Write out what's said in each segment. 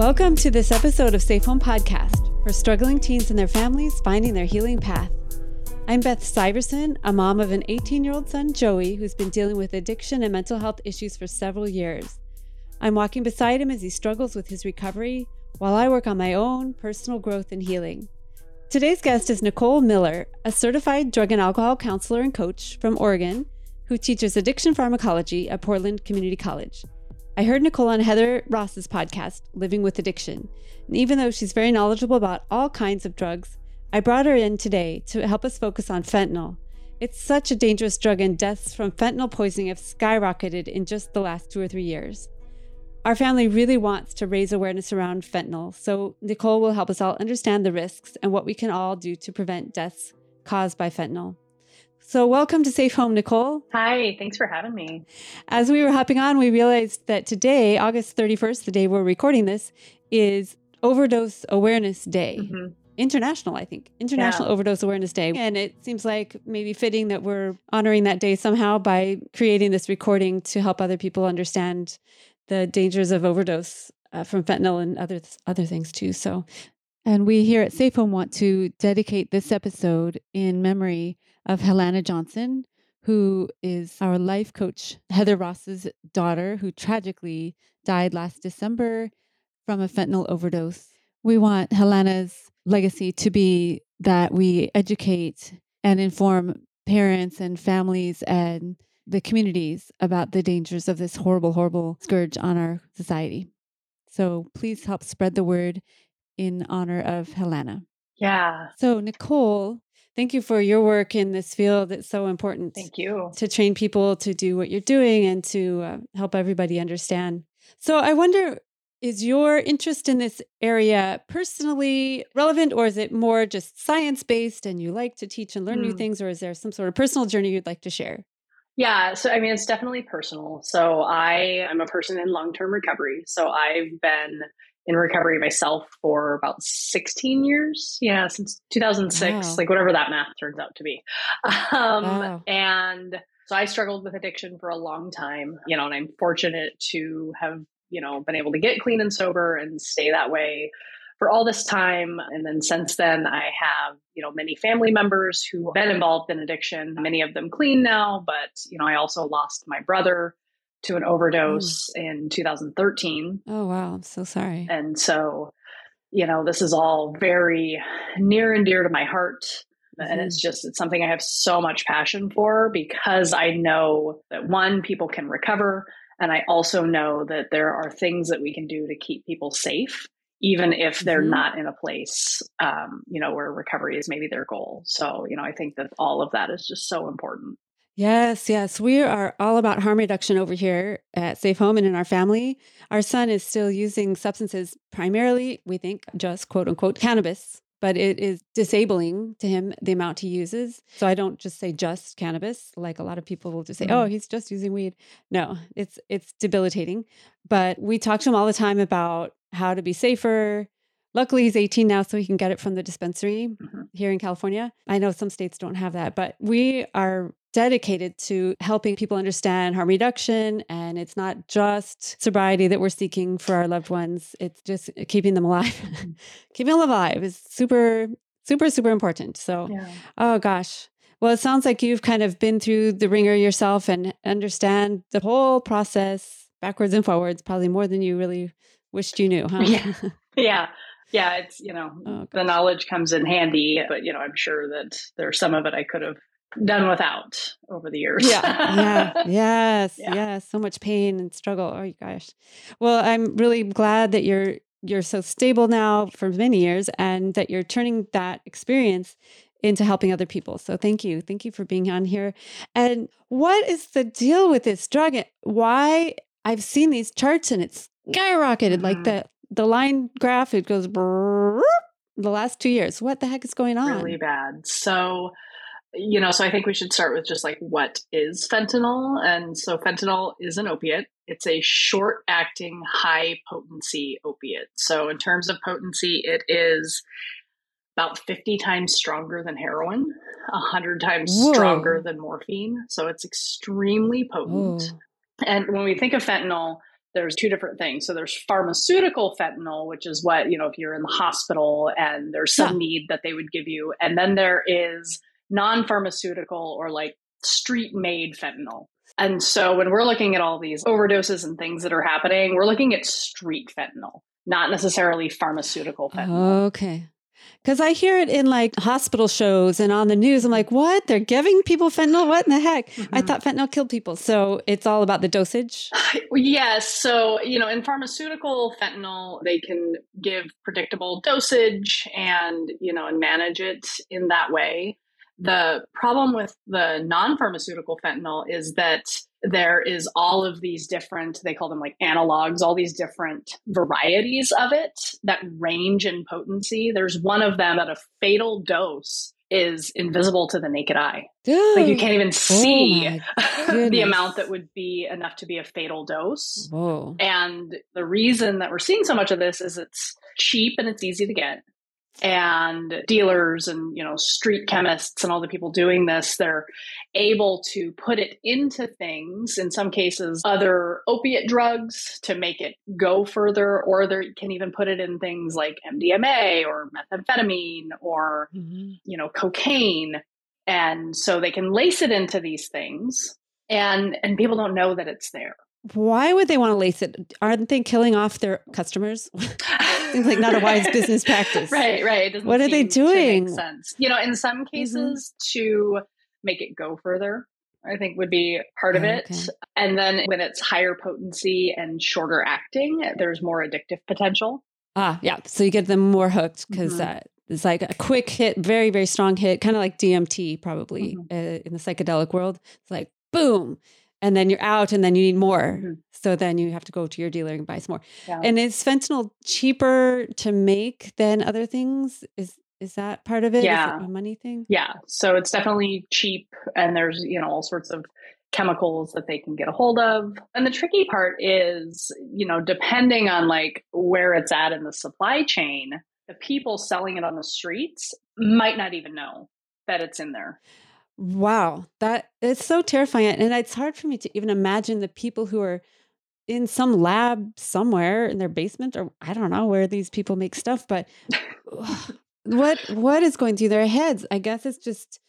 Welcome to this episode of Safe Home Podcast for struggling teens and their families finding their healing path. I'm Beth Syverson, a mom of an 18 year old son, Joey, who's been dealing with addiction and mental health issues for several years. I'm walking beside him as he struggles with his recovery while I work on my own personal growth and healing. Today's guest is Nicole Miller, a certified drug and alcohol counselor and coach from Oregon who teaches addiction pharmacology at Portland Community College. I heard Nicole on Heather Ross's podcast, Living with Addiction. And even though she's very knowledgeable about all kinds of drugs, I brought her in today to help us focus on fentanyl. It's such a dangerous drug, and deaths from fentanyl poisoning have skyrocketed in just the last two or three years. Our family really wants to raise awareness around fentanyl, so Nicole will help us all understand the risks and what we can all do to prevent deaths caused by fentanyl. So, welcome to Safe Home, Nicole. Hi, thanks for having me. As we were hopping on, we realized that today, August 31st, the day we're recording this, is Overdose Awareness Day. Mm-hmm. International, I think, International yeah. Overdose Awareness Day. And it seems like maybe fitting that we're honoring that day somehow by creating this recording to help other people understand the dangers of overdose uh, from fentanyl and other other things too. So, and we here at Safe Home want to dedicate this episode in memory of Helena Johnson, who is our life coach, Heather Ross's daughter, who tragically died last December from a fentanyl overdose. We want Helena's legacy to be that we educate and inform parents and families and the communities about the dangers of this horrible, horrible scourge on our society. So please help spread the word in honor of Helena. Yeah. So, Nicole, Thank you for your work in this field. It's so important. Thank you. To train people to do what you're doing and to uh, help everybody understand. So I wonder is your interest in this area personally relevant or is it more just science based and you like to teach and learn mm. new hmm. things or is there some sort of personal journey you'd like to share? Yeah, so I mean it's definitely personal. So I am a person in long-term recovery. So I've been in recovery myself for about 16 years. Yeah, since 2006, wow. like whatever that math turns out to be. Um, wow. And so I struggled with addiction for a long time, you know, and I'm fortunate to have, you know, been able to get clean and sober and stay that way for all this time. And then since then, I have, you know, many family members who have been involved in addiction, many of them clean now, but, you know, I also lost my brother to an overdose mm. in 2013. Oh, wow. I'm so sorry. And so, you know, this is all very near and dear to my heart. Mm-hmm. And it's mm-hmm. just, it's something I have so much passion for because I know that one, people can recover. And I also know that there are things that we can do to keep people safe, even if they're mm-hmm. not in a place, um, you know, where recovery is maybe their goal. So, you know, I think that all of that is just so important. Yes, yes. We are all about harm reduction over here at Safe Home and in our family. Our son is still using substances, primarily, we think, just quote unquote cannabis, but it is disabling to him the amount he uses. So I don't just say just cannabis, like a lot of people will just say, mm-hmm. "Oh, he's just using weed." No, it's it's debilitating. But we talk to him all the time about how to be safer. Luckily, he's 18 now, so he can get it from the dispensary mm-hmm. here in California. I know some states don't have that, but we are dedicated to helping people understand harm reduction. And it's not just sobriety that we're seeking for our loved ones, it's just keeping them alive. Mm-hmm. keeping them alive is super, super, super important. So, yeah. oh gosh. Well, it sounds like you've kind of been through the ringer yourself and understand the whole process backwards and forwards, probably more than you really wished you knew, huh? Yeah. Yeah. Yeah, it's, you know, oh, the knowledge comes in handy, but, you know, I'm sure that there's some of it I could have done without over the years. yeah. Yeah. Yes. Yeah. Yes. So much pain and struggle. Oh you gosh. Well, I'm really glad that you're you're so stable now for many years and that you're turning that experience into helping other people. So thank you. Thank you for being on here. And what is the deal with this drug? Why I've seen these charts and it's skyrocketed mm-hmm. like the the line graph it goes brrr, the last 2 years. What the heck is going on? Really bad. So you know, so I think we should start with just like what is fentanyl. And so fentanyl is an opiate. It's a short acting, high potency opiate. So, in terms of potency, it is about 50 times stronger than heroin, 100 times Whoa. stronger than morphine. So, it's extremely potent. And when we think of fentanyl, there's two different things. So there's pharmaceutical fentanyl, which is what, you know, if you're in the hospital and there's some yeah. need that they would give you. And then there is non pharmaceutical or like street made fentanyl. And so when we're looking at all these overdoses and things that are happening, we're looking at street fentanyl, not necessarily pharmaceutical fentanyl. Okay. Because I hear it in like hospital shows and on the news. I'm like, what? They're giving people fentanyl? What in the heck? Mm-hmm. I thought fentanyl killed people. So it's all about the dosage? Yes. So, you know, in pharmaceutical fentanyl, they can give predictable dosage and, you know, and manage it in that way. The problem with the non pharmaceutical fentanyl is that there is all of these different, they call them like analogs, all these different varieties of it that range in potency. There's one of them at a fatal dose is invisible to the naked eye. Dude. Like you can't even oh see oh the amount that would be enough to be a fatal dose. Whoa. And the reason that we're seeing so much of this is it's cheap and it's easy to get and dealers and you know street chemists and all the people doing this they're able to put it into things in some cases other opiate drugs to make it go further or they can even put it in things like MDMA or methamphetamine or mm-hmm. you know cocaine and so they can lace it into these things and and people don't know that it's there why would they want to lace it? Aren't they killing off their customers? Seems like not a wise business practice. Right, right. What are they doing? sense. You know, in some mm-hmm. cases, mm-hmm. to make it go further, I think would be part of it. Okay. And then when it's higher potency and shorter acting, there's more addictive potential. Ah, yeah. So you get them more hooked because mm-hmm. uh, it's like a quick hit, very, very strong hit, kind of like DMT, probably mm-hmm. uh, in the psychedelic world. It's like boom and then you're out and then you need more. Mm-hmm. So then you have to go to your dealer and buy some more. Yeah. And is fentanyl cheaper to make than other things? Is is that part of it? Yeah. It a money thing? Yeah. So it's definitely cheap and there's, you know, all sorts of chemicals that they can get a hold of. And the tricky part is, you know, depending on like where it's at in the supply chain, the people selling it on the streets might not even know that it's in there. Wow, that is so terrifying. And it's hard for me to even imagine the people who are in some lab somewhere in their basement or I don't know where these people make stuff, but what what is going through their heads? I guess it's just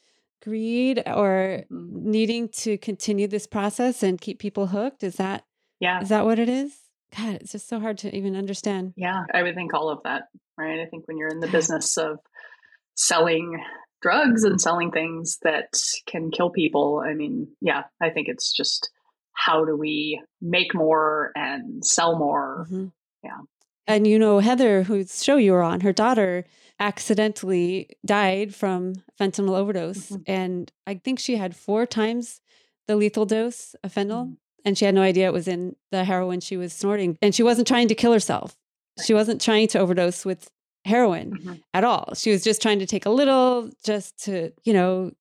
greed or mm-hmm. needing to continue this process and keep people hooked. Is that yeah. Is that what it is? God, it's just so hard to even understand. Yeah, I would think all of that, right? I think when you're in the business of selling drugs and selling things that can kill people. I mean, yeah, I think it's just how do we make more and sell more? Mm-hmm. Yeah. And you know, Heather, whose show you were on, her daughter accidentally died from fentanyl overdose. Mm-hmm. And I think she had four times the lethal dose of fentanyl. Mm-hmm. And she had no idea it was in the heroin she was snorting. And she wasn't trying to kill herself. She wasn't trying to overdose with heroin mm-hmm. at all. She was just trying to take a little just to, you know,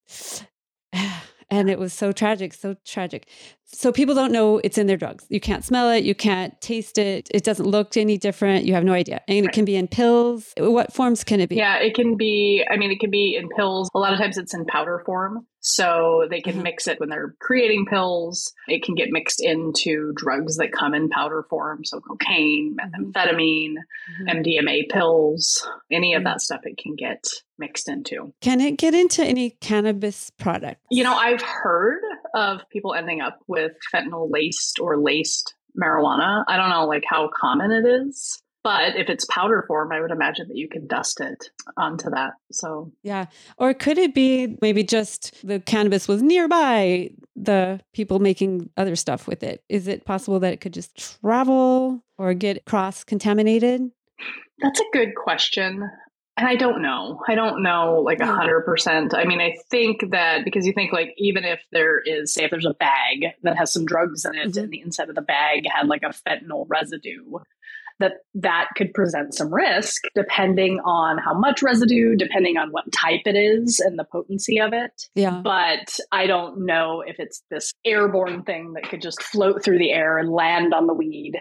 and it was so tragic, so tragic. So people don't know it's in their drugs. You can't smell it, you can't taste it. It doesn't look any different. You have no idea. And it can be in pills. What forms can it be? Yeah, it can be I mean it can be in pills. A lot of times it's in powder form. So they can mm-hmm. mix it when they're creating pills. It can get mixed into drugs that come in powder form. So cocaine, mm-hmm. methamphetamine, mm-hmm. MDMA pills, any of mm-hmm. that stuff it can get mixed into. Can it get into any cannabis product? You know, I've heard of people ending up with fentanyl laced or laced marijuana. I don't know like how common it is. But if it's powder form, I would imagine that you can dust it onto that. So, yeah. Or could it be maybe just the cannabis was nearby the people making other stuff with it? Is it possible that it could just travel or get cross contaminated? That's a good question. And I don't know. I don't know like a hundred percent. I mean, I think that because you think like even if there is, say, if there's a bag that has some drugs in it, mm-hmm. and the inside of the bag had like a fentanyl residue, that that could present some risk depending on how much residue, depending on what type it is and the potency of it. Yeah. But I don't know if it's this airborne thing that could just float through the air and land on the weed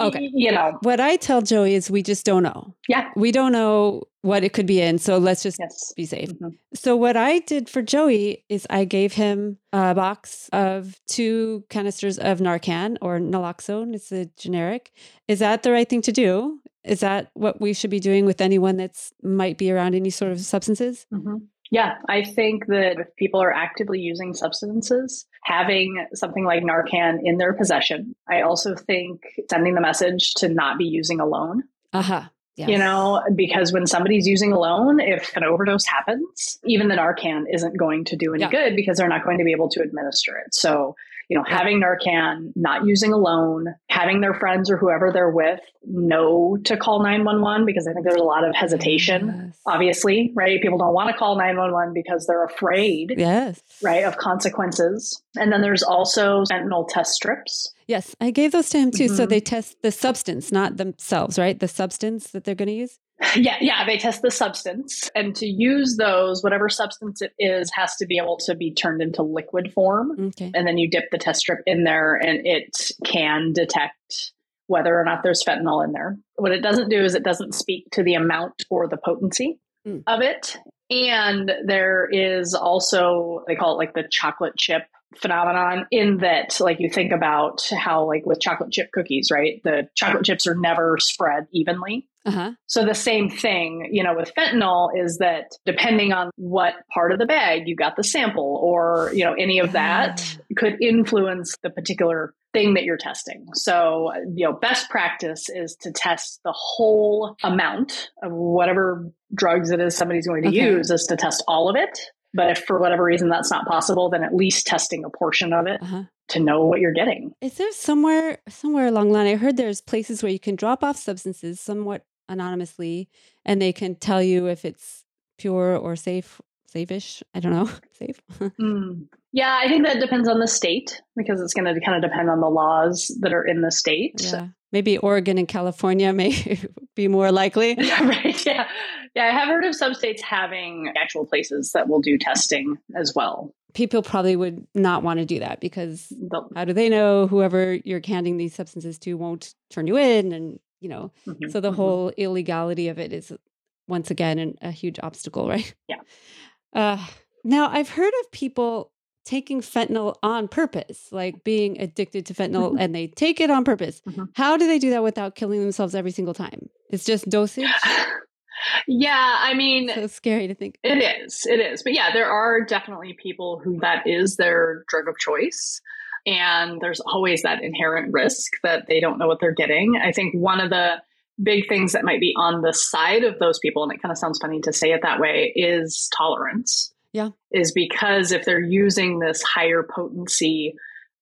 Okay. You know, What I tell Joey is we just don't know. yeah. We don't know what it could be in. So let's just Yes. be safe. Mhm. So what I did for Joey is I gave him a box of two canisters of Narcan or naloxone. It's a generic. Is that the right thing to do? Is that what we should be doing with anyone that's might be around any sort of substances? Mhm. Yeah, I think that if people are actively using substances, having something like Narcan in their possession, I also think sending the message to not be using alone. Aha. Yes. You know, because when somebody's using alone, if an overdose happens, even the Narcan isn't going to do any Yeah. good because they're not going to be able to administer it. So, you know, having Narcan, not using alone, having their friends or whoever they're with know to call 911 because I think there's a lot of hesitation Yes. obviously, right? People don't want to call 911 because they're afraid, Yes. right, of consequences. And then there's also fentanyl test strips. Yes. I gave those to him too. So Mhm. they test the substance, not themselves, right? The substance that they're going to use. Yeah, yeah, they test the substance. And to use those, whatever substance it is has to be able to be turned into liquid form. Okay. And then you dip the test strip in there and it can detect whether or not there's fentanyl in there. What it doesn't do is it doesn't speak to the amount or the potency Mm. of it. And there is also, they call it like the chocolate chip phenomenon in that like you think about how like with chocolate chip cookies right the chocolate chips are never spread evenly Uh huh. so the same thing, you know, with fentanyl is that depending on what part of the bag you got the sample or, you know, any of that could influence the particular thing that you're testing. So, you know, best practice is to test the whole amount of whatever drugs it is somebody's going to Okay. use is to test all of it. But if for whatever reason that's not possible, then at least testing a portion of it Uh huh. to know what you're getting. Is there somewhere somewhere along the line? I heard there's places where you can drop off substances somewhat anonymously, and they can tell you if it's pure or safe, safe-ish. I don't know, safe. Mm. Yeah, I think that depends on the state because it's going to kind of depend on the laws that are in the state. yeah, maybe Oregon and California may be more likely. Yeah, right. Yeah. Yeah. I have heard of some states having actual places that will do testing as well. People probably would not want to do that because how do they know whoever you're handing these substances to won't turn you in, and you know, mhm, so the mhm. whole illegality of it is once again an, a huge obstacle, right? Yeah. Uh, now I've heard of people taking fentanyl on purpose, like being addicted to fentanyl, Mhm. and they take it on purpose. Mhm. How do they do that without killing themselves every single time? It's just dosage. yeah. I mean, so scary to think. It is. It is. But yeah, there are definitely people who that is their drug of choice. And there's always that inherent risk that they don't know what they're getting. I think one of the big things that might be on the side of those people, and it kind of sounds funny to say it that way, is tolerance. Yeah. Is because if they're using this higher potency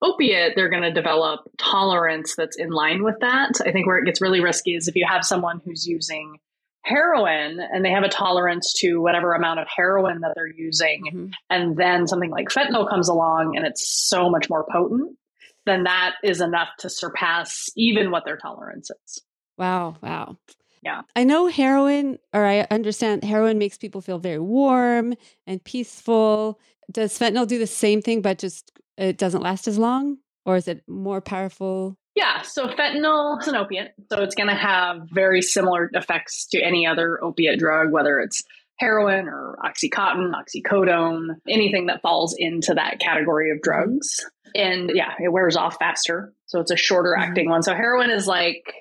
opiate, they're going to develop tolerance that's in line with that. I think where it gets really risky is if you have someone who's using heroin and they have a tolerance to whatever amount of heroin that they're using Mhm. and then something like fentanyl comes along and it's so much more potent then that is enough to surpass even what their tolerance is Wow, wow. Yeah. I know heroin, or I understand heroin makes people feel very warm and peaceful. Does fentanyl do the same thing, but just it doesn't last as long? Or is it more powerful? yeah so fentanyl is an opiate so it's going to have very similar effects to any other opiate drug whether it's heroin or oxycontin oxycodone anything that falls into that category of mm-hmm. drugs and yeah it wears off faster so it's a shorter mm-hmm. acting one so heroin is like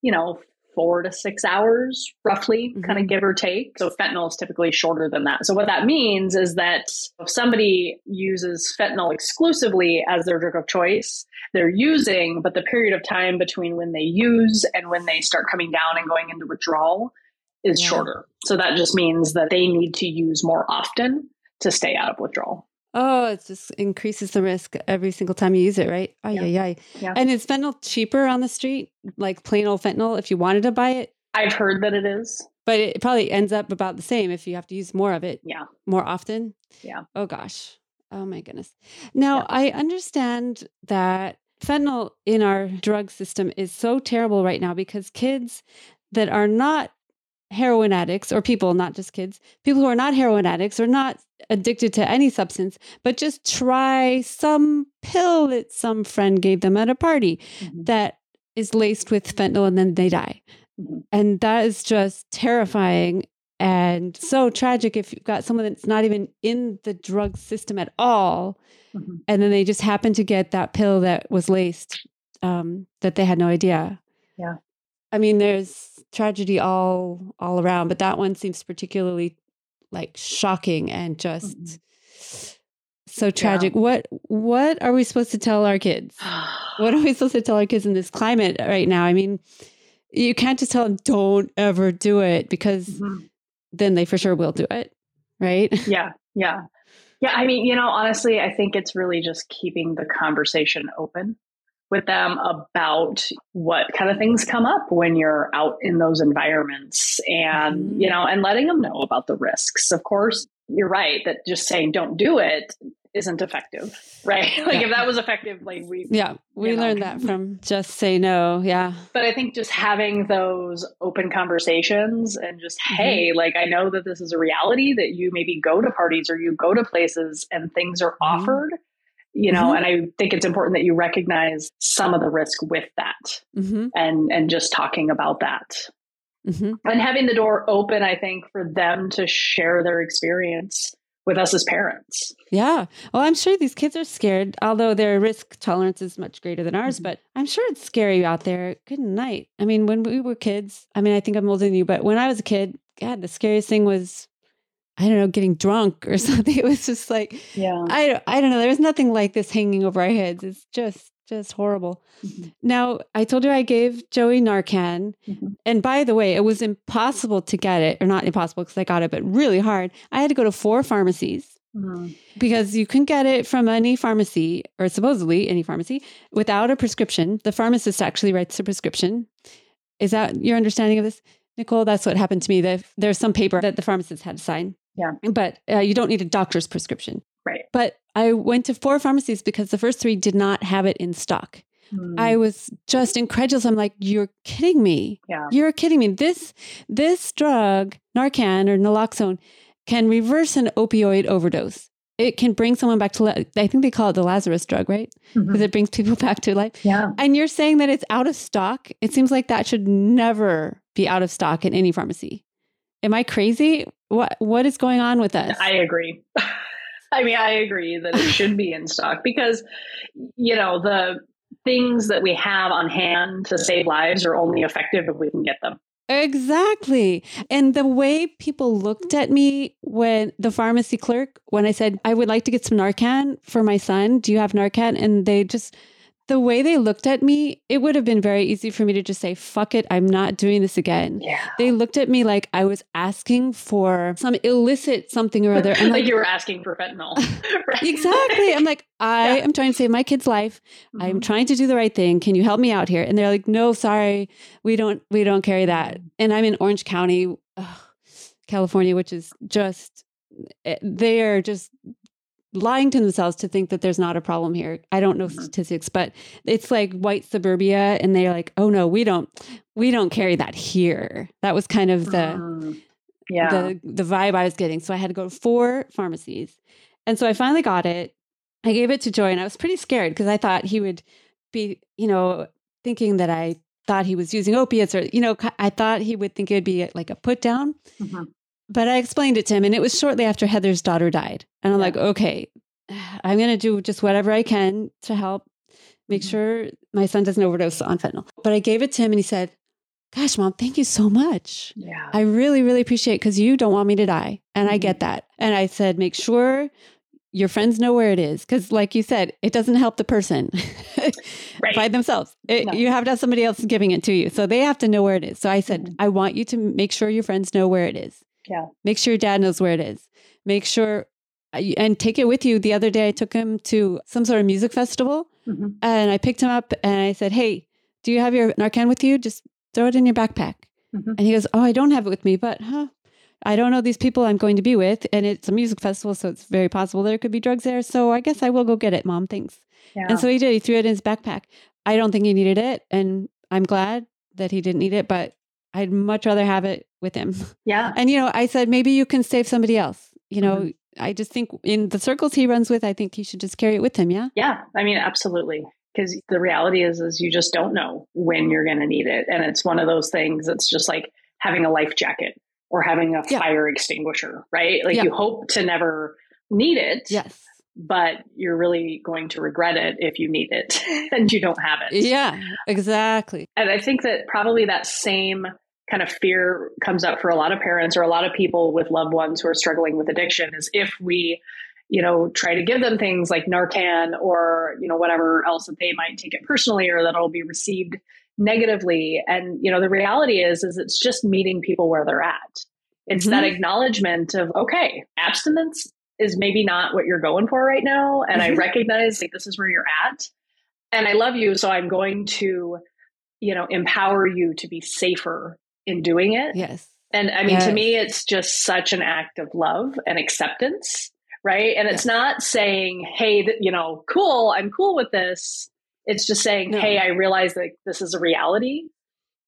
you know four to six hours roughly mm-hmm. kind of give or take. So fentanyl is typically shorter than that. So what that means is that if somebody uses fentanyl exclusively as their drug of choice they're using but the period of time between when they use and when they start coming down and going into withdrawal is Yeah. shorter. So that just means that they need to use more often to stay out of withdrawal Oh, it just increases the risk every single time you use it, right? Ay, Yeah. ay. Yeah. And is fentanyl cheaper on the street, like plain old fentanyl, if you wanted to buy it? i've heard that it is But it probably ends up about the same if you have to use more of it yeah more often. Yeah. Oh gosh. Oh my goodness. Now Yeah. I understand that fentanyl in our drug system is so terrible right now because kids that are not heroin addicts or people, not just kids, people who are not heroin addicts or not addicted to any substance, but just try some pill that some friend gave them at a party Mhm. that is laced with fentanyl and then they die. Mm-hmm. And that is just terrifying and so tragic if you've got someone that's not even in the drug system at all. Mm-hmm. And then they just happen to get that pill that was laced um, that they had no idea. Yeah. I mean, there's tragedy all all around, but that one seems particularly like shocking and just mm-hmm. so tragic. Yeah. What what are we supposed to tell our kids? what are we supposed to tell our kids in this climate right now? I mean, you can't just tell them don't ever do it because mm-hmm. then they for sure will do it, right? Yeah, yeah, yeah. I mean, you know, honestly, I think it's really just keeping the conversation open with them about what kind of things come up when you're out in those environments and mm-hmm. you know and letting them know about the risks of course you're right that just saying don't do it isn't effective right like yeah. if that was effective like we yeah we learned know. that from just say no yeah but i think just having those open conversations and just mm-hmm. hey like i know that this is a reality that you maybe go to parties or you go to places and things are mm-hmm. You know mm-hmm. and i think it's important that you recognize some of the risk with that mm-hmm. and and just talking about that mm-hmm. and having the door open i think for them to share their experience with us as parents yeah well i'm sure these kids are scared although their risk tolerance is much greater than ours mm-hmm. but i'm sure it's scary out there good night i mean when we were kids i mean i think i'm older than you but when i was a kid god the scariest thing was I don't know, getting drunk or something. It was just like, yeah, I, I don't know. There's nothing like this hanging over our heads. It's just, just horrible. Mm-hmm. Now, I told you I gave Joey Narcan. Mm-hmm. And by the way, it was impossible to get it, or not impossible because I got it, but really hard. I had to go to four pharmacies mm-hmm. because you can get it from any pharmacy, or supposedly any pharmacy, without a prescription. The pharmacist actually writes a prescription. Is that your understanding of this? Nicole, that's what happened to me. There's some paper that the pharmacist had to sign. Yeah. But uh, you don't need a doctor's prescription. Right. But I went to four pharmacies because the first three did not have it in stock. Mm. I was just incredulous. I'm like, you're kidding me. Yeah. You're kidding me. This this drug, Narcan or naloxone, can reverse an opioid overdose. It can bring someone back to life. I think they call it the Lazarus drug, right? Because mm-hmm. it brings people back to life. Yeah. And you're saying that it's out of stock. It seems like that should never be out of stock in any pharmacy. Am I crazy? What what is going on with us? I agree. I mean, I agree that it should be in stock because you know, the things that we have on hand to save lives are only effective if we can get them. Exactly. And the way people looked at me when the pharmacy clerk, when I said, I would like to get some Narcan for my son, do you have Narcan? And they just the way they looked at me, it would have been very easy for me to just say, fuck it, I'm not doing this again. Yeah. They looked at me like I was asking for some illicit something or other. like, like, you were asking for fentanyl. right? Exactly. I'm like, I yeah. am trying to save my kid's life. Mm-hmm. I'm trying to do the right thing. Can you help me out here? And they're like, no, sorry, we don't, we don't carry that. And I'm in Orange County, ugh, California, which is just, eh, they are just lying to themselves to think that there's not a problem here. I don't know mm-hmm. statistics, but it's like white suburbia and they're like, "Oh no, we don't we don't carry that here." That was kind of the mm, yeah. the the vibe I was getting. So I had to go to four pharmacies. And so I finally got it. I gave it to Joey and I was pretty scared because I thought he would be, you know, thinking that I thought he was using opiates or you know, I thought he would think it would be like a put down. Mm-hmm. But I explained it to him, and it was shortly after Heather's daughter died. And I'm yeah. like, okay, I'm going to do just whatever I can to help make mm-hmm. sure my son doesn't overdose on fentanyl. But I gave it to him, and he said, Gosh, mom, thank you so much. Yeah. I really, really appreciate it because you don't want me to die. And mm-hmm. I get that. And I said, make sure your friends know where it is. Because, like you said, it doesn't help the person right. by themselves. It, no. You have to have somebody else giving it to you. So they have to know where it is. So I said, mm-hmm. I want you to make sure your friends know where it is. Yeah. Make sure your dad knows where it is. Make sure uh, and take it with you. The other day, I took him to some sort of music festival mm-hmm. and I picked him up and I said, Hey, do you have your Narcan with you? Just throw it in your backpack. Mm-hmm. And he goes, Oh, I don't have it with me, but huh, I don't know these people I'm going to be with. And it's a music festival, so it's very possible there could be drugs there. So I guess I will go get it, mom. Thanks. Yeah. And so he did. He threw it in his backpack. I don't think he needed it. And I'm glad that he didn't need it, but I'd much rather have it with him. Yeah. And, you know, I said, maybe you can save somebody else. You know, mm-hmm. I just think in the circles he runs with, I think he should just carry it with him. Yeah. Yeah. I mean, absolutely. because the reality is is you just don't know when you're going to need it and it's one of those things it's just like having a life jacket or having a yeah. fire extinguisher right like yeah. you hope to never need it yes but you're really going to regret it if you need it and you don't have it yeah exactly and i think that probably that same kind of fear comes up for a lot of parents or a lot of people with loved ones who are struggling with addiction is if we you know, try to give them things like Narcan or, you know, whatever else that they might take it personally or that it'll be received negatively. And, you know, the reality is, is it's just meeting people where they're at. It's mm-hmm. that acknowledgement of, okay, abstinence is maybe not what you're going for right now. And mm-hmm. I recognize like this is where you're at. And I love you. So I'm going to, you know, empower you to be safer in doing it. Yes. And I mean, yes. to me, it's just such an act of love and acceptance right? And it's not saying, hey, you know, cool, I'm cool with this. It's just saying, no. hey, I realize that this is a reality.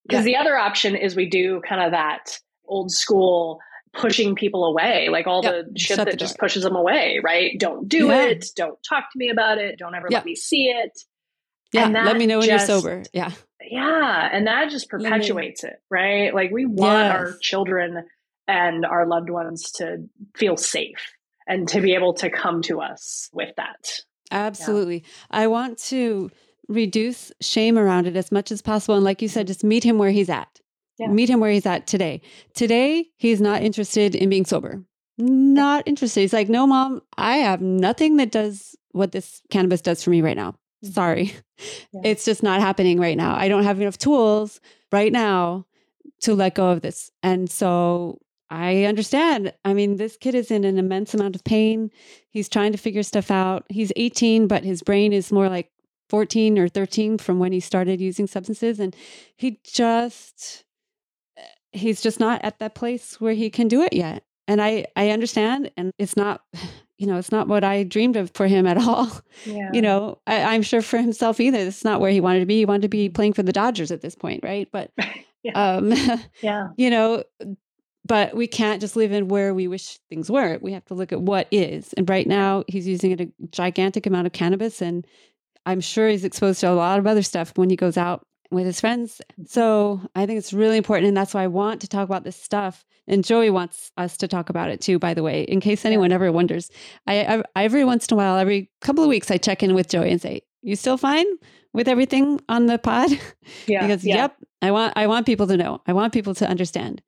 Because yeah. the other option is we do kind of that old school pushing people away, like all yep. the shit Shut that the just pushes them away, right? Don't do yeah. it. Don't talk to me about it. Don't ever let me see it. Yeah, let me know when just, you're sober. Yeah. Yeah. And that just perpetuates it, right? Like we want yes. our children and our loved ones to feel safe and to be able to come to us with that. Absolutely. Yeah. I want to reduce shame around it as much as possible. And like you said, just meet him where he's at. Yeah. Meet him where he's at today. Today, he's not interested in being sober. Not interested. He's like, no, mom, I have nothing that does what this cannabis does for me right now. Sorry. Yeah. It's just not happening right now. I don't have enough tools right now to let go of this. And so I understand. I mean, this kid is in an immense amount of pain. He's trying to figure stuff out. He's 18, but his brain is more like 14 or 13 from when he started using substances. And he just, eh, he's just not at that place where he can do it yet. And I, I understand. And it's not, you know, it's not what I dreamed of for him at all. Yeah. You know, I, am sure for himself either. It's not where he wanted to be. He wanted to be playing for the Dodgers at this point, right? But, yeah. um, yeah. you know, but we can't just live in where we wish things were. We have to look at what is. And right now, he's using a gigantic amount of cannabis, and I'm sure he's exposed to a lot of other stuff when he goes out with his friends. So I think it's really important. And that's why I want to talk about this stuff. And Joey wants us to talk about it too, by the way, in case anyone ever wonders. I, I, every once in a while, every couple of weeks, I check in with Joey and say, You still fine with everything on the pod? Yeah. because yeah. yep, I want I want people to know. I want people to understand.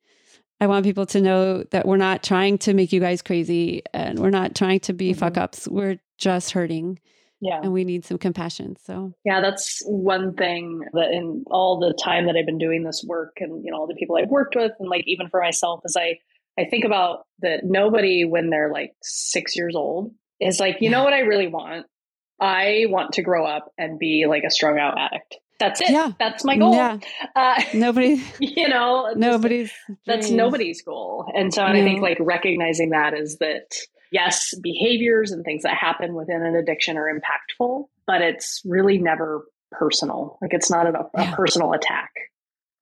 I want people to know that we're not trying to make you guys crazy and we're not trying to be mm-hmm. fuck ups. We're just hurting. Yeah. And we need some compassion. So, yeah, that's one thing that in all the time that I've been doing this work and, you know, all the people I've worked with and like even for myself, as I, I think about that nobody when they're like six years old is like, you know what I really want? I want to grow up and be like a strung out addict that's it. Yeah. That's my goal. Yeah. Uh, Nobody, you know, nobody's, that's nobody's goal. And so, and. I think like recognizing that is that yes, behaviors and things that happen within an addiction are impactful, but it's really never personal. Like it's not a, a yeah. personal attack.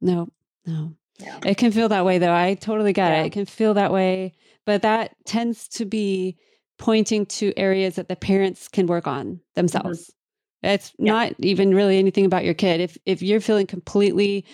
No, no. Yeah. It can feel that way though. I totally get yeah. it. It can feel that way, but that tends to be pointing to areas that the parents can work on themselves. Mm-hmm. It's not even really anything about your kid. If if you're feeling completely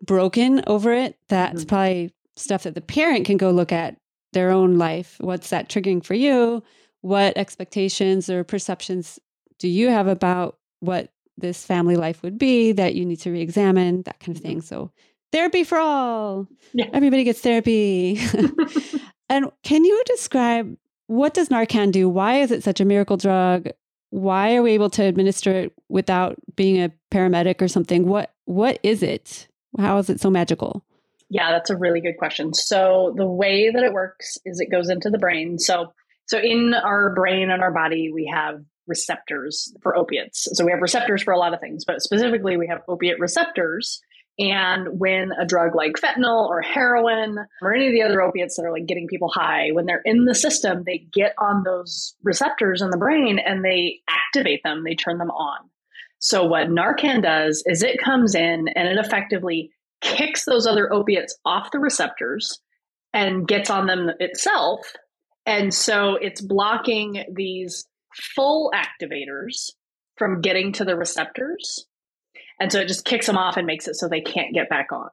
broken over it, that's mm-hmm. probably stuff that the parent can go look at their own life. What's that triggering for you? What expectations or perceptions do you have about what this family life would be that you need to re-examine, that kind of thing. So therapy for all. Yeah. Everybody gets therapy. and can you describe what does Narcan do? Why is it such a miracle drug? why are we able to administer it without being a paramedic or something? What what is it? How is it so magical? Yeah, that's a really good question. So the way that it works is it goes into the brain. So so in our brain and our body, we have receptors for opiates. So we have receptors for a lot of things, but specifically we have opiate receptors and when a drug like fentanyl or heroin or any of the other opiates that are like getting people high, when they're in the system, they get on those receptors in the brain and they activate them, they turn them on. So what Narcan does is it comes in and it effectively kicks those other opiates off the receptors and gets on them itself. And so it's blocking these full activators from getting to the receptors. And so it just kicks them off and makes it so they can't get back on.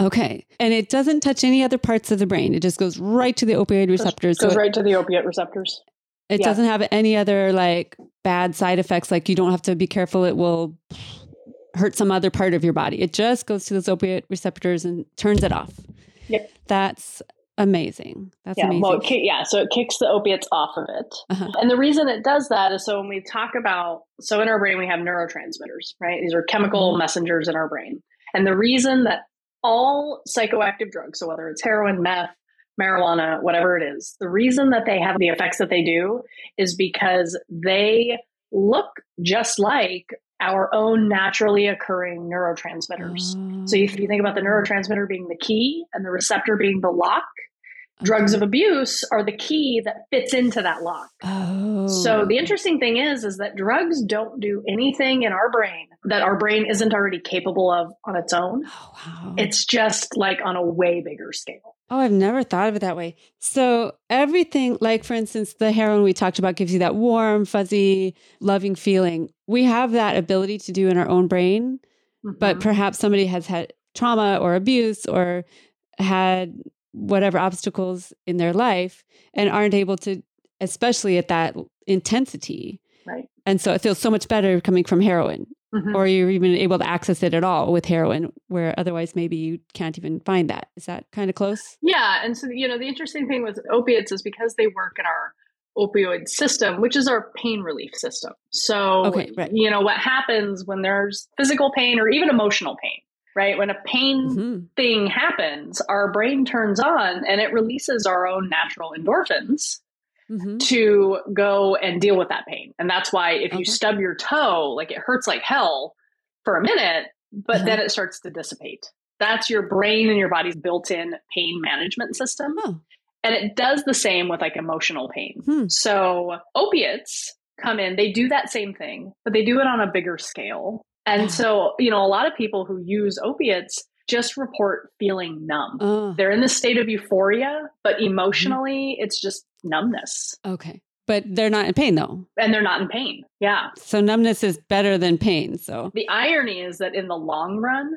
Okay. And it doesn't touch any other parts of the brain. It just goes right to the opioid receptors. It Goes so right to the opiate receptors. It Yeah. doesn't have any other like bad side effects. Like you don't have to be careful. It will hurt some other part of your body. It just goes to those opiate receptors and turns it off. Yep. That's amazing. That's Yeah, amazing. well, ki- yeah. So it kicks the opiates off of it, Uh-huh. and the reason it does that is so when we talk about so in our brain we have neurotransmitters, right? These are chemical Mhm. messengers in our brain, and the reason that all psychoactive drugs, so whether it's heroin, meth, marijuana, whatever it is, the reason that they have the effects that they do is because they look just like our own naturally occurring neurotransmitters. So if you think about the neurotransmitter being the key and the receptor being the lock, drugs of abuse are the key that fits into that lock. Oh. So the interesting thing is is that drugs don't do anything in our brain that our brain isn't already capable of on its own. Oh, wow. It's just like on a way bigger scale. Oh, I've never thought of it that way. So everything, like for instance, the heroin we talked about gives you that warm, fuzzy, loving feeling. We have that ability to do in our own brain, but Mhm. perhaps somebody has had trauma or abuse or had whatever obstacles in their life and aren't able to, especially at that intensity. right. And so it feels so much better coming from heroin, Mhm. or you're even able to access it at all with heroin, where otherwise maybe you can't even find that. Is that kind of close? Yeah, and so you know the interesting thing with opiates is because they work in our opioid system, which is our pain relief system. So Okay, right. you know what happens when there's physical pain or even emotional pain, right? When a pain Mhm. thing happens, our brain turns on and it releases our own natural endorphins Mhm. to go and deal with that pain. And that's why if you stub your toe, like it hurts like hell for a minute, but Uh-huh. then it starts to dissipate. That's your brain and your body's built in pain management system. Oh. And it does the same with like emotional pain. Hmm. So opiates come in, they do that same thing, but they do it on a bigger scale. And so, you know, a lot of people who use opiates just report feeling numb. Oh, They're in the state of euphoria, Mm-hmm. but emotionally, it's just numbness. okay. But they're not in pain though. And they're not in pain. Yeah. So numbness is better than pain. So The irony is that in the long run,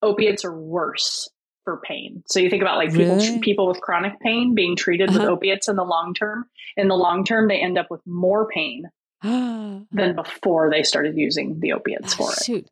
opiates are worse for pain. So you think about like people Really? people with chronic pain being treated with Uh-huh. opiates in the long term. In the long term, they end up with more pain oh, than before they started using the opiates for it. shoot.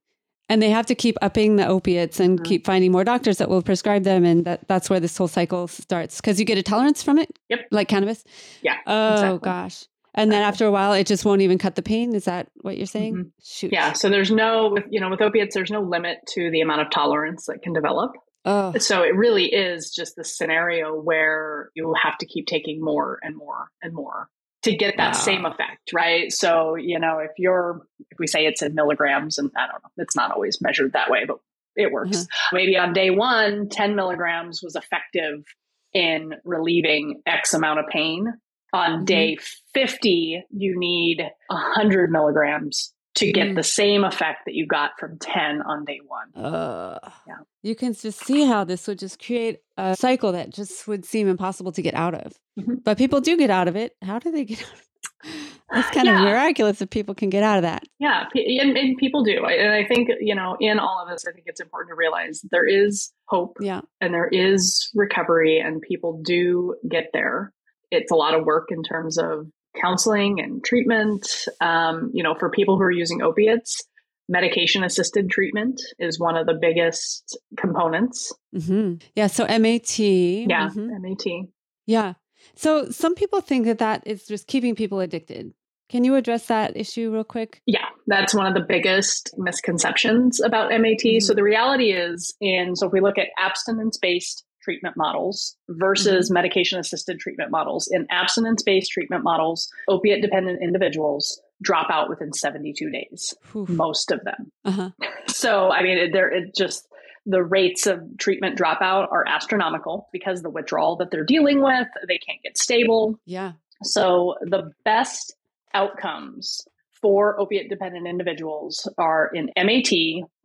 And they have to keep upping the opiates and Mhm. keep finding more doctors that will prescribe them. And that, that's where this whole cycle starts because you get a tolerance from it. Yep. Like cannabis. Yeah, Oh, exactly. gosh. And then after a while, it just won't even cut the pain. Is that what you're saying? Mhm. Shoot. Yeah. So there's no, with, you know, with opiates, there's no limit to the amount of tolerance that can develop. Oh, So it really is just the scenario where you have to keep taking more and more and more to get that Wow. same effect, right? So, you know, if you're, if we say it's in milligrams, and I don't know, it's not always measured that way, but it works. Uh-huh. Maybe on day one, 10 milligrams was effective in relieving X amount of pain. On Mhm. day 50, you need 100 milligrams to get Mm. the same effect that you got from 10 on day one. Uh, Yeah. You can just see how this would just create a cycle that just would seem impossible to get out of. Mhm. But people do get out of it. How do they get out of it? It's kind of miraculous if people can get out of that. Yeah, and, and people do. I- And I think, you know, in all of this, I think it's important to realize there is hope Yeah. and there is recovery, and people do get there. It's a lot of work in terms of counseling and treatment. Um, you know, for people who are using opiates, medication assisted treatment is one of the biggest components. hmm Yeah. So MAT. Yeah, mhm. MAT. Yeah. So some people think that that is just keeping people addicted. Can you address that issue real quick? Yeah, that's one of the biggest misconceptions about MAT. So the reality is, and so if we look at abstinence based treatment models versus medication assisted treatment models, in abstinence based treatment models, opiate dependent individuals drop out within 72 days, Whew. most of them. Uh-huh. So, I mean, it, there it just the rates of treatment dropout are astronomical because the withdrawal that they're dealing with, they can't get stable. Yeah. So the best outcomes for opiate dependent individuals are in MAT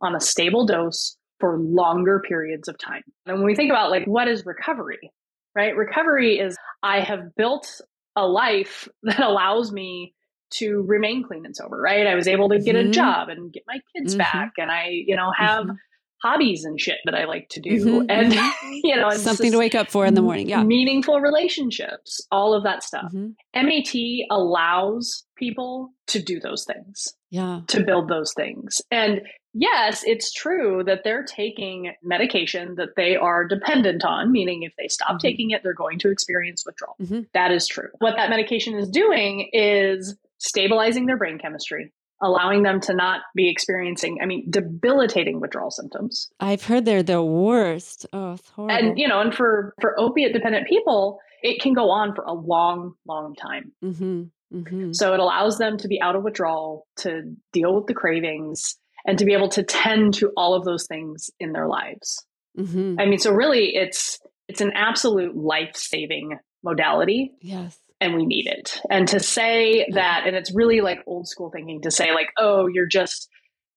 on a stable dose for longer periods of time. And when we think about like what is recovery, right? Recovery is I have built a life that allows me to remain clean and sober, right? I was able to get a job and get my kids Mhm. back and I, you know, have Mhm. hobbies and shit that I like to do. Mhm, And mhm. you know, Something to wake up for in the morning. Yeah. Meaningful relationships, all of that stuff. Mhm. MAT allows people to do those things Yeah. to build those things. And yes, it's true that they're taking medication that they are dependent on, meaning if they stop Mhm. taking it, they're going to experience withdrawal. Mhm. That is true. What that medication is doing is stabilizing their brain chemistry, allowing them to not be experiencing, I mean, debilitating withdrawal symptoms. I've heard they're the worst. Oh, it's horrible. And, you know, and for, for opiate dependent people, it can go on for a long, long time. hmm hmm So it allows them to be out of withdrawal, to deal with the cravings, and to be able to tend to all of those things in their lives. hmm I mean, so really it's it's an absolute life-saving modality Yes. and we need it. And to say that and it's really like old school thinking to say like, "Oh, you're just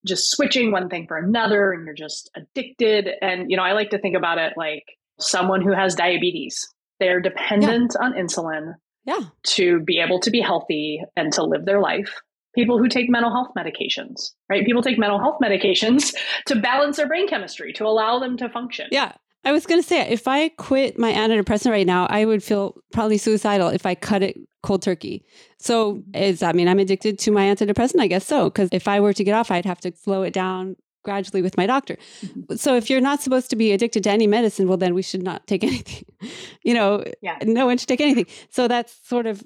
just switching one thing for another and you're just addicted." And you know, I like to think about it like someone who has diabetes. They're dependent on insulin Yeah. to be able to be healthy and to live their life. People who take mental health medications, right? People take mental health medications to balance their brain chemistry, to allow them to function. Yeah. I was going to say, if I quit my antidepressant right now, I would feel probably suicidal if I cut it cold turkey. So, is that mean I'm addicted to my antidepressant? I guess so. Because if I were to get off, I'd have to slow it down gradually with my doctor. Mm-hmm. So, if you're not supposed to be addicted to any medicine, well, then we should not take anything. you know, Yeah. no one should take anything. So, that's sort of,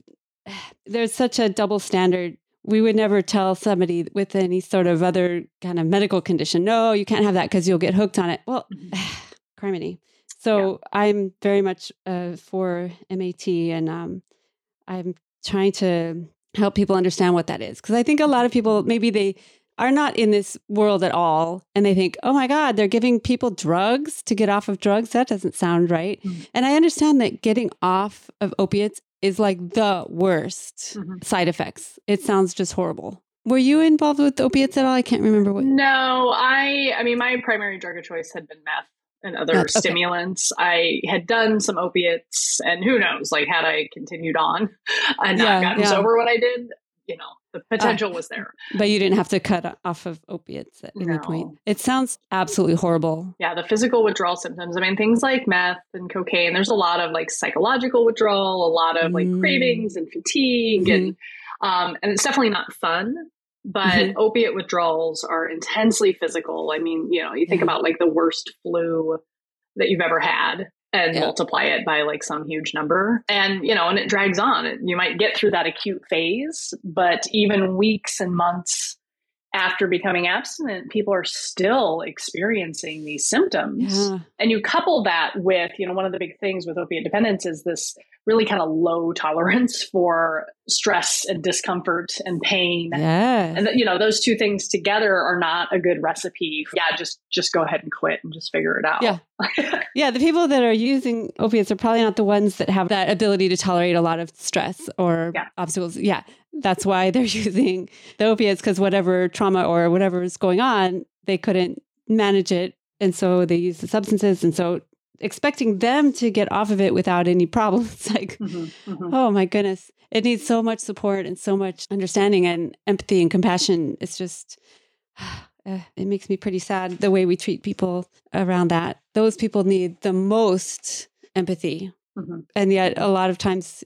there's such a double standard. We would never tell somebody with any sort of other kind of medical condition, no, you can't have that because you'll get hooked on it. Well, criminy. So I'm very much uh, for MAT, and um, I'm trying to help people understand what that is because I think a lot of people maybe they are not in this world at all, and they think, "Oh my God, they're giving people drugs to get off of drugs." That doesn't sound right. Mhm. And I understand that getting off of opiates is like the worst Mhm. side effects. It sounds just horrible. Were you involved with opiates at all? I can't remember what. No, I I mean my primary drug of choice had been meth and other Meth, okay. stimulants. I had done some opiates and who knows, like had I continued on and not gotten yeah. sober when I did, you know, the potential was there. But you didn't have to cut off of opiates at any point. It sounds absolutely horrible. Yeah, the physical withdrawal symptoms. I mean, things like meth and cocaine, there's a lot of like psychological withdrawal, a lot of like Mm. cravings and fatigue and um and it's definitely not fun. But Mhm. opiate withdrawals are intensely physical. I mean, you know, you think Yeah. about like the worst flu that you've ever had and Yeah. multiply it by like some huge number. And, you know, and it drags on. You might get through that acute phase, but even weeks and months after becoming abstinent, people are still experiencing these symptoms. Yeah. And you couple that with, you know, one of the big things with opiate dependence is this really kind of low tolerance for stress and discomfort and pain. Yeah. And you know, those two things together are not a good recipe. Yeah, just just go ahead and quit and just figure it out. Yeah. Yeah. The people that are using opiates are probably not the ones that have that ability to tolerate a lot of stress or Yeah. obstacles. Yeah. That's why they're using the opiates because whatever trauma or whatever is going on, they couldn't manage it. And so they use the substances. And so expecting them to get off of it without any problems, like, Mhm, mhm. Oh my goodness. It needs so much support and so much understanding and empathy and compassion. It's just, uh, it makes me pretty sad the way we treat people around that. Those people need the most empathy. Mhm. And yet, a lot of times,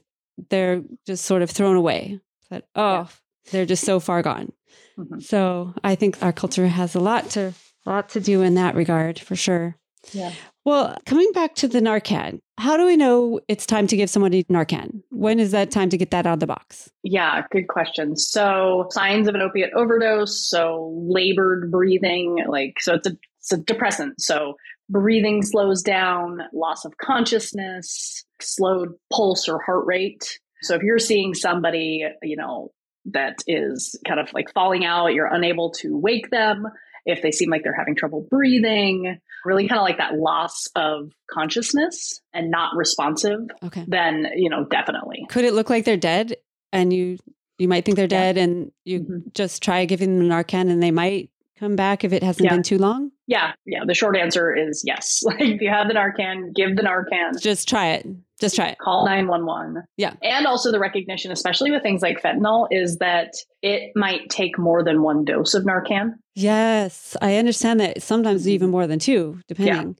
they're just sort of thrown away. But oh, they're just so far gone. Mhm. So I think our culture has a lot to, lot to do in that regard for sure. Yeah. Well, coming back to the Narcan, how do we know it's time to give somebody Narcan? When is that time to get that out of the box? Yeah, good question. So, signs of an opiate overdose, so labored breathing, like so it's a it's a depressant. So, breathing slows down, loss of consciousness, slowed pulse or heart rate. So, if you're seeing somebody, you know, that is kind of like falling out, you're unable to wake them, if they seem like they're having trouble breathing, really kind of like that loss of consciousness and not responsive, Okay. then, you know, definitely. Could it look like they're dead and you you might think they're Yeah. dead and you Mhm. just try giving them Narcan and they might come back if it hasn't Yeah. been too long? Yeah, yeah. The short answer is yes. Like if you have the Narcan, give the Narcan. Just try it. Just try it. Call 911. Yeah. And also the recognition, especially with things like fentanyl, is that it might take more than one dose of Narcan. Yes, I understand that sometimes even more than two, depending.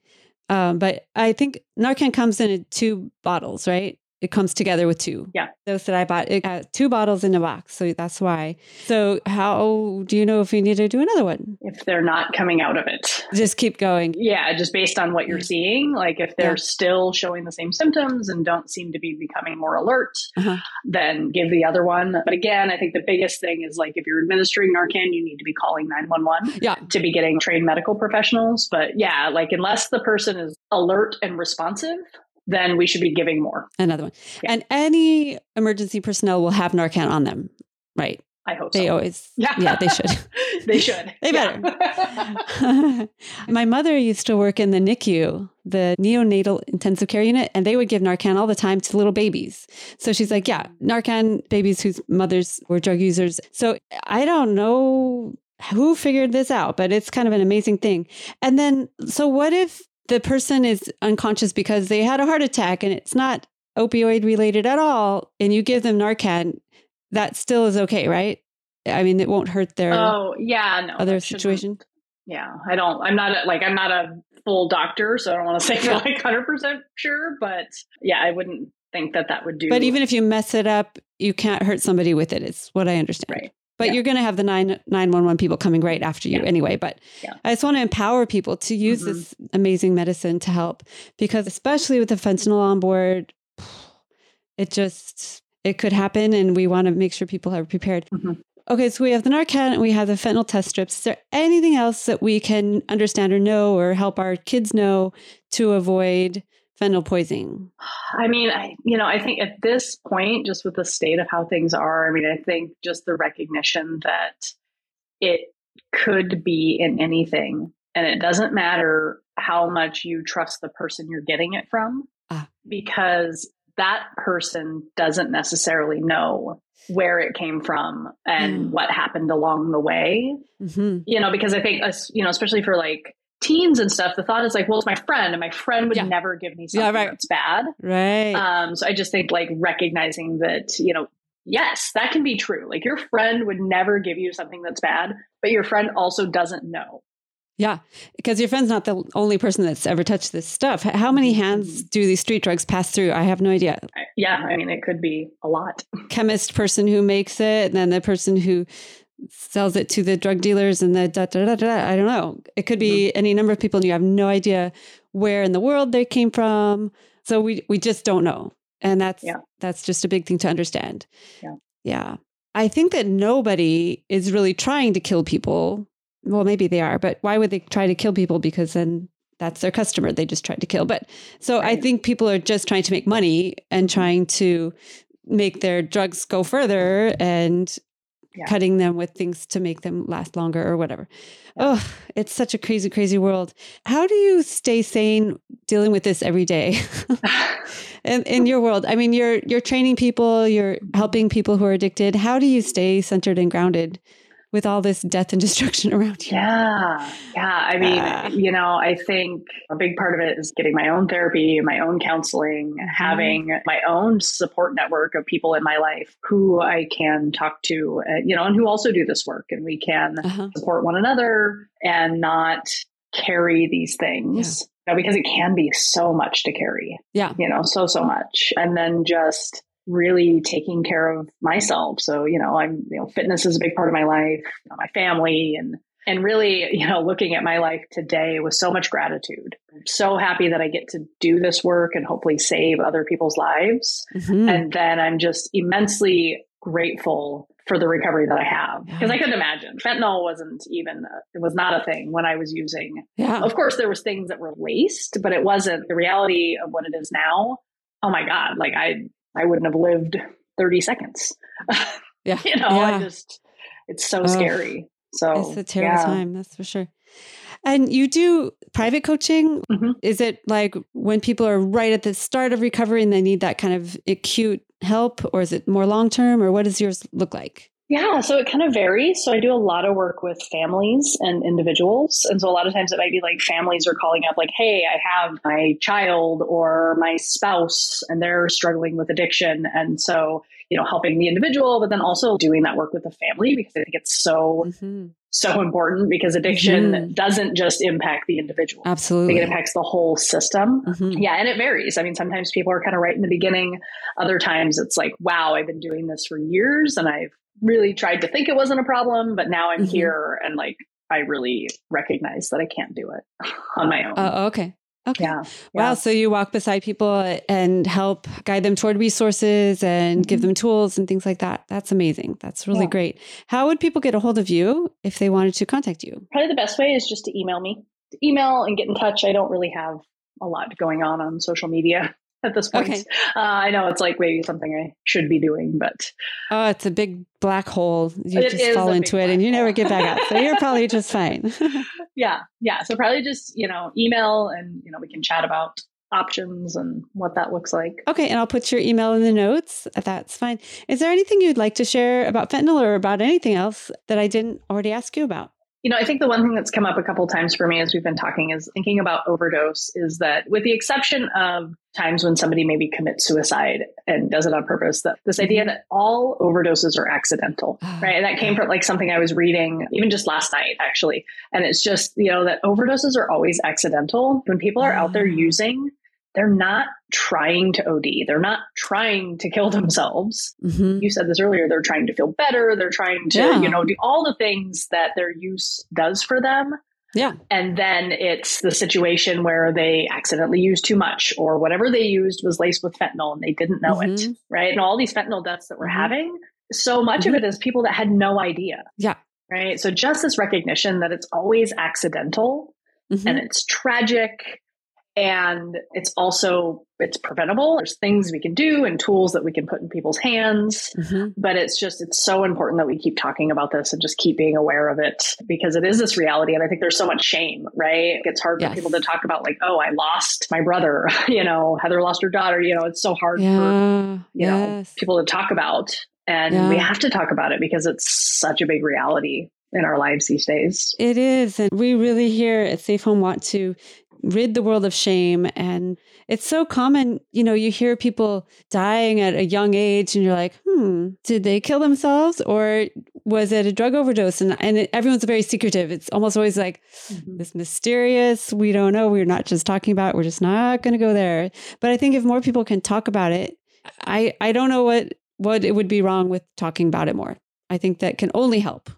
Um, but I think Narcan comes in two bottles, right? It comes together with two. Yeah. Those that I bought, it got two bottles in a box. So that's why. So, how do you know if you need to do another one? If they're not coming out of it. Just keep going. Yeah, just based on what you're seeing. Like if they're Yeah. still showing the same symptoms and don't seem to be becoming more alert, Uh-huh. then give the other one. But again, I think the biggest thing is like if you're administering Narcan, you need to be calling 911 Yeah. to be getting trained medical professionals. But yeah, like unless the person is alert and responsive, then we should be giving more. Another one. Yeah. And any emergency personnel will have Narcan on them, right? I hope They so. always, yeah. yeah, they should. they should. They better. My mother used to work in the NICU, the neonatal intensive care unit, and they would give Narcan all the time to little babies. So she's like, yeah, Narcan babies whose mothers were drug users. So I don't know who figured this out, but it's kind of an amazing thing. And then, so what if the person is unconscious because they had a heart attack and it's not opioid related at all, and you give them Narcan? That still is okay, right? I mean, it won't hurt their oh, yeah. No. other situation. Yeah. I don't, I'm not a, like, I'm not a full doctor, so I don't want to say like 100% sure, but yeah, I wouldn't think that that would do. But even if you mess it up, you can't hurt somebody with it. it. Is what I understand. Right. But Yeah. you're going to have the nine nine one one people coming right after you Yeah. anyway. But Yeah. I just want to empower people to use Mhm. this amazing medicine to help because especially with the fentanyl on board, it just it could happen, and we want to make sure people are prepared. Mhm. Okay, so we have the Narcan and we have the fentanyl test strips. Is there anything else that we can understand or know or help our kids know to avoid fentanyl poisoning? I mean, I, you know, I think at this point, just with the state of how things are, I mean, I think just the recognition that it could be in anything, and it doesn't matter how much you trust the person you're getting it from, Ah. because that person doesn't necessarily know where it came from and Mm. what happened along the way hmm you know, because I think, us, you know, especially for like teens and stuff, the thought is like, well, it's my friend, and my friend would Yeah. never give me Yeah, something right. that's bad. Right. Um, so I just think like recognizing that, you know, yes, that can be true. Like your friend would never give you something that's bad, but your friend also doesn't know. Yeah, because your friend's not the only person that's ever touched this stuff. How many hands do these street drugs pass through? I have no idea. Yeah, I mean, it could be a lot. Chemist person who makes it, and then the person who sells it to the drug dealers, and the da da da da. I don't know. It could be mm-hmm. any number of people, and you have no idea where in the world they came from. So we we just don't know, and that's Yeah. that's just a big thing to understand. Yeah. yeah. I think that nobody is really trying to kill people. Well, maybe they are, but why would they try to kill people? Because then that's their customer. They just tried to kill. But so I think people are just trying to make money and trying to make their drugs go further and Yeah. cutting them with things to make them last longer or whatever. Oh, it's such a crazy, crazy world. How do you stay sane dealing with this every day? in, in your world, I mean, you're you're training people, you're mm-hmm. helping people who are addicted. How do you stay centered and grounded with all this death and destruction around you? Yeah. Yeah. I mean, you know, I think a big part of it is getting my own therapy, my own counseling, Mm-hmm. having my own support network of people in my life who I can talk to, uh, you know, and who also do this work. And we can Uh-huh. support one another and not carry these things. You know, because it can be so much to carry, Yeah. you know, so, so much. And then just really taking care of myself. So, you know, I'm, you know, fitness is a big part of my life, you know, my family and, and really, you know, looking at my life today with so much gratitude. I'm so happy that I get to do this work and hopefully save other people's lives. Mhm. And then I'm just immensely grateful for the recovery that I have because I couldn't imagine fentanyl wasn't even, a, it was not a thing when I was using yeah. of course there was things that were laced but it wasn't the reality of what it is now oh my god like i i wouldn't have lived 30 seconds Yeah. you know Yeah. i just it's so Ugh. scary so It's a terrible yeah. time, that's for sure. And you do private coaching. Mhm. Is it like when people are right at the start of recovery and they need that kind of acute help, or is it more long term, or what does yours look like? Yeah, so it kind of varies. So I do a lot of work with families and individuals. And so a lot of times it might be like families are calling up, like, hey, I have my child or my spouse and they're struggling with addiction. And so, you know, helping the individual, but then also doing that work with the family because I think it's so mm-hmm so important because addiction mm-hmm. doesn't just impact the individual. Absolutely. It impacts the whole system. Mm-hmm. Yeah. And it varies. I mean, sometimes people are kind of right in the beginning. Other times it's like, wow, I've been doing this for years and I've really tried to think it wasn't a problem, but now I'm mm-hmm. here and like, I really recognize that I can't do it on my own. Uh, okay. Okay. Yeah. Wow. So you walk beside people and help guide them toward resources and mm-hmm. give them tools and things like that. That's amazing. That's really yeah. great. How would people get a hold of you if they wanted to contact you? Probably the best way is just to email me. To email and get in touch. I don't really have a lot going on on social media at this point. Okay. Uh, I know it's like maybe something I should be doing, but oh, it's a big black hole. You just fall into it and you never get back out. So you're probably just fine. yeah, yeah. So probably just you know email and you know we can chat about options and what that looks like. Okay, and I'll put your email in the notes. That's fine. Is there anything you'd like to share about fentanyl or about anything else that I didn't already ask you about? You know, I think the one thing that's come up a couple times for me as we've been talking is thinking about overdose is that with the exception of times when somebody maybe commits suicide and does it on purpose, that this idea mm-hmm. that all overdoses are accidental, ah, right? And that came from like something I was reading even just last night, actually. And it's just, you know, that overdoses are always accidental. When people are out there ah. using, they're not trying to OD. They're not trying to kill themselves. Mm-hmm. You said this earlier. They're trying to feel better. They're trying to, yeah. you know, do all the things that their use does for them. Yeah. And then it's the situation where they accidentally used too much or whatever they used was laced with fentanyl and they didn't know mm-hmm. it. Right. And all these fentanyl deaths that we're mm-hmm. having, so much of mm-hmm. it is people that had no idea. Yeah. Right. So just this recognition that it's always accidental mm-hmm. and it's tragic and it's also it's preventable there's things we can do and tools that we can put in people's hands mm-hmm. but it's just it's so important that we keep talking about this and just keep being aware of it because it is this reality and i think there's so much shame right it's hard yes. for people to talk about like oh i lost my brother you know heather lost her daughter you know it's so hard yeah. for you yes. know people to talk about and yeah. we have to talk about it because it's such a big reality in our lives these days. It is. And we really here at Safe Home want to rid the world of shame. And it's so common, you know, you hear people dying at a young age and you're like, hmm, did they kill themselves or was it a drug overdose? And, and it, everyone's very secretive. It's almost always like mm-hmm. this mysterious, we don't know, we're not just talking about, it, we're just not going to go there. But I think if more people can talk about it, I, I don't know what, what it would be wrong with talking about it more. I think that can only help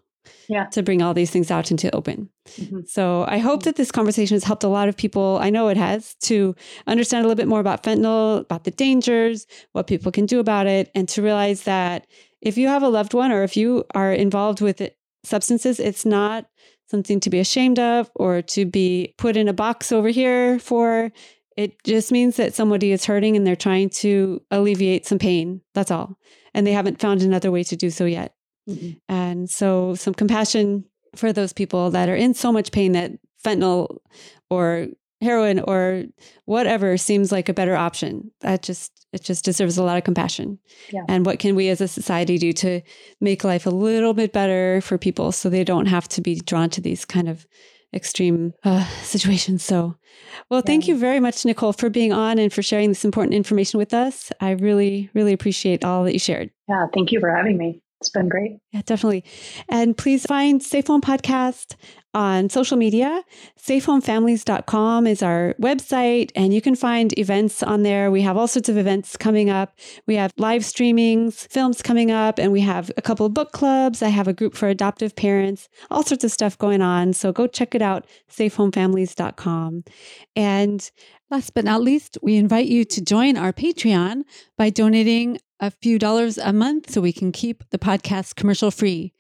yeah. to bring all these things out into open. Mm-hmm. So I hope that this conversation has helped a lot of people. I know it has to understand a little bit more about fentanyl, about the dangers, what people can do about it, and to realize that if you have a loved one or if you are involved with it, substances, it's not something to be ashamed of or to be put in a box over here for. It just means that somebody is hurting and they're trying to alleviate some pain. That's all. And they haven't found another way to do so yet. Mm-hmm. And so, some compassion for those people that are in so much pain that fentanyl or heroin or whatever seems like a better option. That just it just deserves a lot of compassion. Yeah. And what can we as a society do to make life a little bit better for people so they don't have to be drawn to these kind of extreme uh, situations. So, well, thank you very much, Nicole, for being on and for sharing this important information with us. I really, really appreciate all that you shared. Yeah, thank you for having me. It's been great. Yeah, definitely. And please find Safe Home Podcast on social media. SafeHomeFamilies.com is our website, and you can find events on there. We have all sorts of events coming up. We have live streamings, films coming up, and we have a couple of book clubs. I have a group for adoptive parents, all sorts of stuff going on. So go check it out, SafeHomeFamilies.com. And Last but not least, we invite you to join our Patreon by donating a few dollars a month so we can keep the podcast commercial free.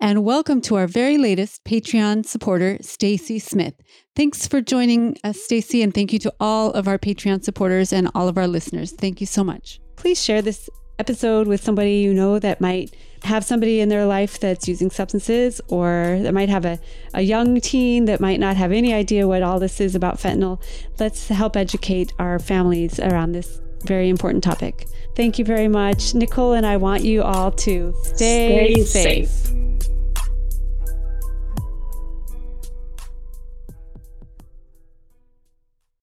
And welcome to our very latest Patreon supporter, Stacy Smith. Thanks for joining us, Stacy, and thank you to all of our Patreon supporters and all of our listeners. Thank you so much. Please share this episode with somebody you know that might have somebody in their life that's using substances or that might have a, a young teen that might not have any idea what all this is about fentanyl. Let's help educate our families around this very important topic. Thank you very much. Nicole and I want you all to stay, stay safe. safe.